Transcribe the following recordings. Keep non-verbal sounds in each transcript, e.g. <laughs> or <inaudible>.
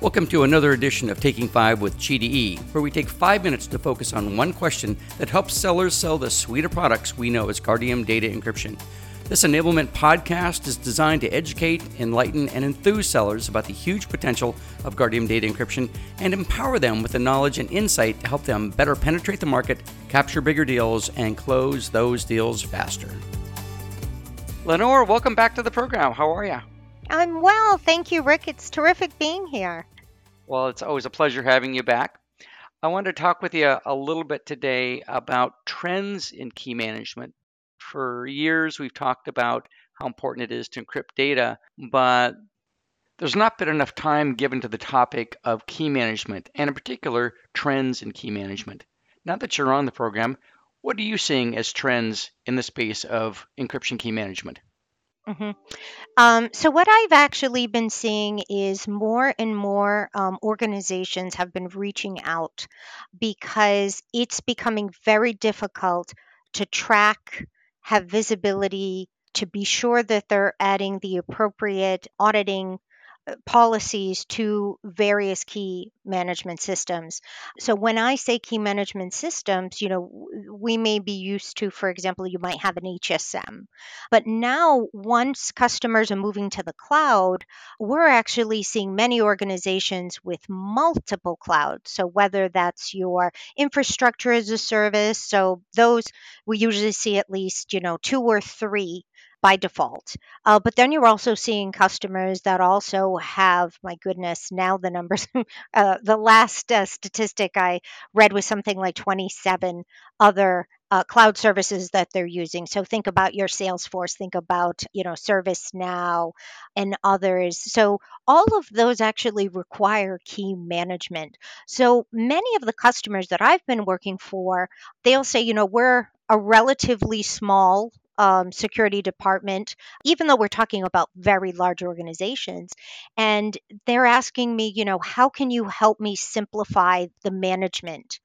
Welcome to another edition of Taking Five with GDE, where we take five minutes to focus on one question that helps sellers sell the suite of products we know as Guardium Data Encryption. This enablement podcast is designed to educate, enlighten, and enthuse sellers about the huge potential of Guardium Data Encryption and empower them with the knowledge and insight to help them better penetrate the market, capture bigger deals, and close those deals faster. Leonor, welcome back to the program. How are you? I'm well, thank you, Rick. It's terrific being here. Well, it's always a pleasure having you back. I wanted to talk with you a little bit today about trends in key management. For years, we've talked about how important it is to encrypt data, but there's not been enough time given to the topic of key management, and in particular, trends in key management. Now that you're on the program, what are you seeing as trends in the space of encryption key management? hmm Um, so what I've actually been seeing is more and more um, organizations have been reaching out because it's becoming very difficult to track, have visibility, to be sure that they're adding the appropriate auditing policies to various key management systems. So when I say key management systems, you know, we may be used to, for example, you might have an HSM. But now, once customers are moving to the cloud, we're actually seeing many organizations with multiple clouds. So whether that's your infrastructure as a service, so those we usually see at least, you know, two or three by default. Uh, but then you're also seeing customers that also have, my goodness, now the numbers, <laughs> uh, the last uh, statistic I read was something like 27 other uh, cloud services that they're using. So think about your Salesforce, think about you know ServiceNow and others. So all of those actually require key management. So many of the customers that I've been working for, they'll say, you know, we're a relatively small um, security department, even though we're talking about very large organizations. And they're asking me, you know, how can you help me simplify the management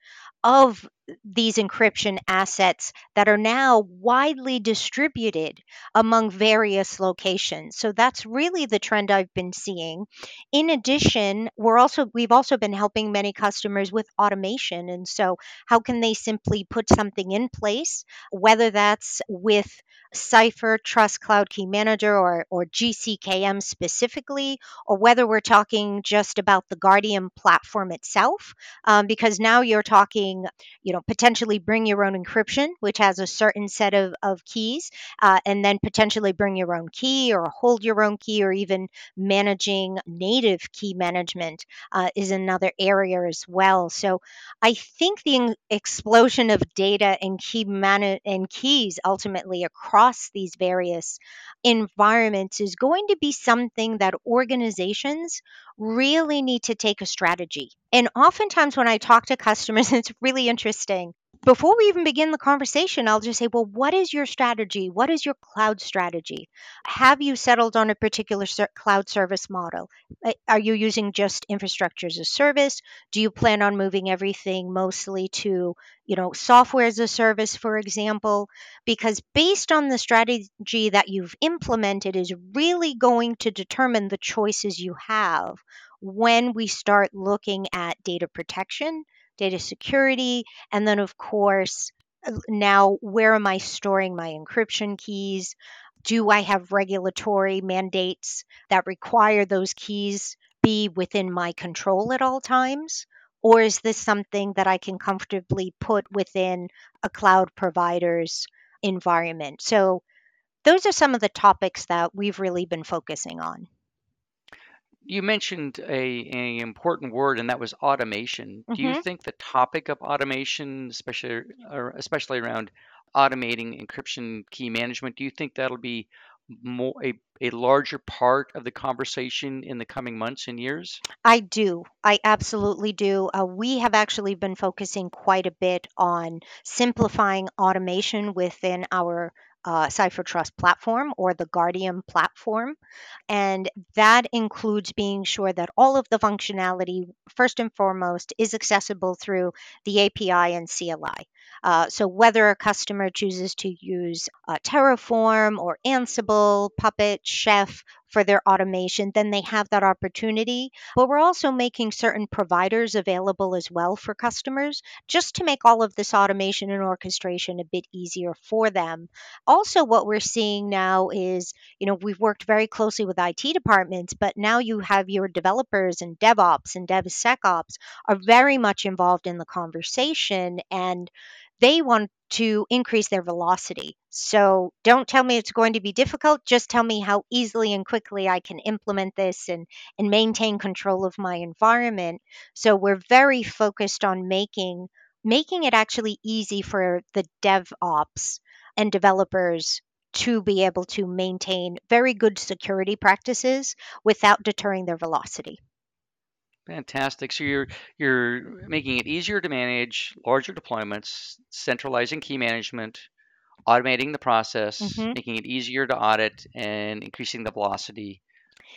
of these encryption assets that are now widely distributed among various locations. So that's really the trend I've been seeing. In addition, we're also we've also been helping many customers with automation and so how can they simply put something in place whether that's with CipherTrust Cloud Key Manager or, or GCKM specifically, or whether we're talking just about the Guardium platform itself, um, because now you're talking, you know, potentially bring your own encryption, which has a certain set of, of keys, uh, and then potentially bring your own key or hold your own key, or even managing native key management uh, is another area as well. So I think the explosion of data and key man- and keys ultimately across these various environments is going to be something that organizations really need to take a strategy. And oftentimes, when I talk to customers, <laughs> it's really interesting before we even begin the conversation, I'll just say, well, what is your strategy? What is your cloud strategy? Have you settled on a particular ser- cloud service model? Are you using just infrastructure as a service? Do you plan on moving everything mostly to, you know, software as a service, for example? Because based on the strategy that you've implemented is really going to determine the choices you have when we start looking at data protection data security, and then, of course, uh, now where am I storing my encryption keys? Do I have regulatory mandates that require those keys be within my control at all times? Or is this something that I can comfortably put within a cloud provider's environment? So, those are some of the topics that we've really been focusing on. You mentioned a, a important word, and that was automation. Do you hmm think the topic of automation, especially or especially around automating encryption key management, do you think that'll be more a, a larger part of the conversation in the coming months and years? I do. I absolutely do. Uh, we have actually been focusing quite a bit on simplifying automation within our uh, CipherTrust platform or the Guardium platform. And that includes being sure that all of the functionality, first and foremost, is accessible through the API and CLI. Uh, so whether a customer chooses to use uh, Terraform or Ansible, Puppet, Chef, for their automation, then they have that opportunity. But we're also making certain providers available as well for customers just to make all of this automation and orchestration a bit easier for them. Also, what we're seeing now is, you know, we've worked very closely with IT departments, but now you have your developers and DevOps and DevSecOps are very much involved in the conversation and they want to increase their velocity. So don't tell me it's going to be difficult. Just tell me how easily and quickly I can implement this and, and maintain control of my environment. So we're very focused on making making it actually easy for the DevOps and developers to be able to maintain very good security practices without deterring their velocity. Fantastic. So you're you're making it easier to manage larger deployments, centralizing key management, automating the process, hmm making it easier to audit, and increasing the velocity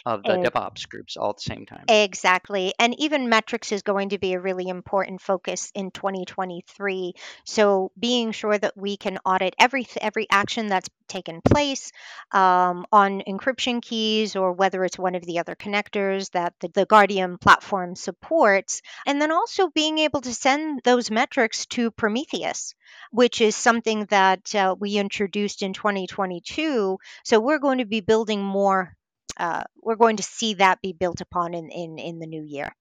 of the DevOps groups all at the same time. Exactly. And even metrics is going to be a really important focus in 2023. So being sure that we can audit every every action that's taken place um, on encryption keys or whether it's one of the other connectors that the, the Guardium platform supports. And then also being able to send those metrics to Prometheus which is something that uh, we introduced in 2022. So we're going to be building more uh, we're going to see that be built upon in, in, in the new year.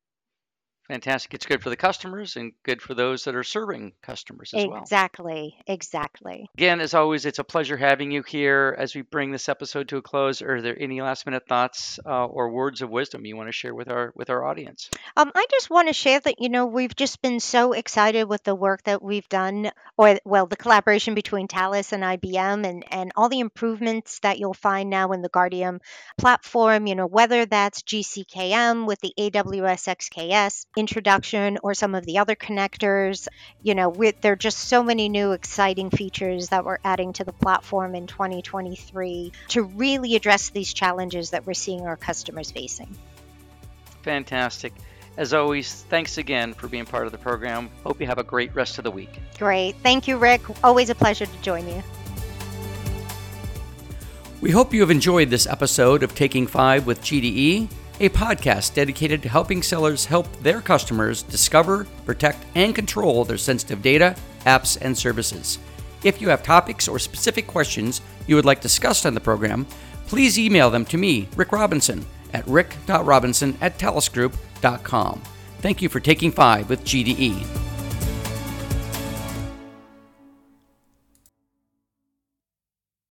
Fantastic. It's good for the customers and good for those that are serving customers as well. Exactly. Exactly. Again, as always, it's a pleasure having you here as we bring this episode to a close. Are there any last minute thoughts uh, or words of wisdom you want to share with our with our audience? Um, I just want to share that you know we've just been so excited with the work that we've done, or well, the collaboration between Thales and IBM, and and all the improvements that you'll find now in the Guardium platform. You know, whether that's GCKM with the AWS XKS introduction or some of the other connectors. You know, with, there are just so many new exciting features that we're adding to the platform in 2023 to really address these challenges that we're seeing our customers facing. Fantastic. As always, thanks again for being part of the program. Hope you have a great rest of the week. Great. Thank you, Rick. Always a pleasure to join you. We hope you have enjoyed this episode of Taking Five with GDE a podcast dedicated to helping sellers help their customers discover, protect, and control their sensitive data, apps, and services. If you have topics or specific questions you would like discussed on the program, please email them to me, Rick Robinson, at rick.robinson at thalesgroup.com. Thank you for taking five with GDE.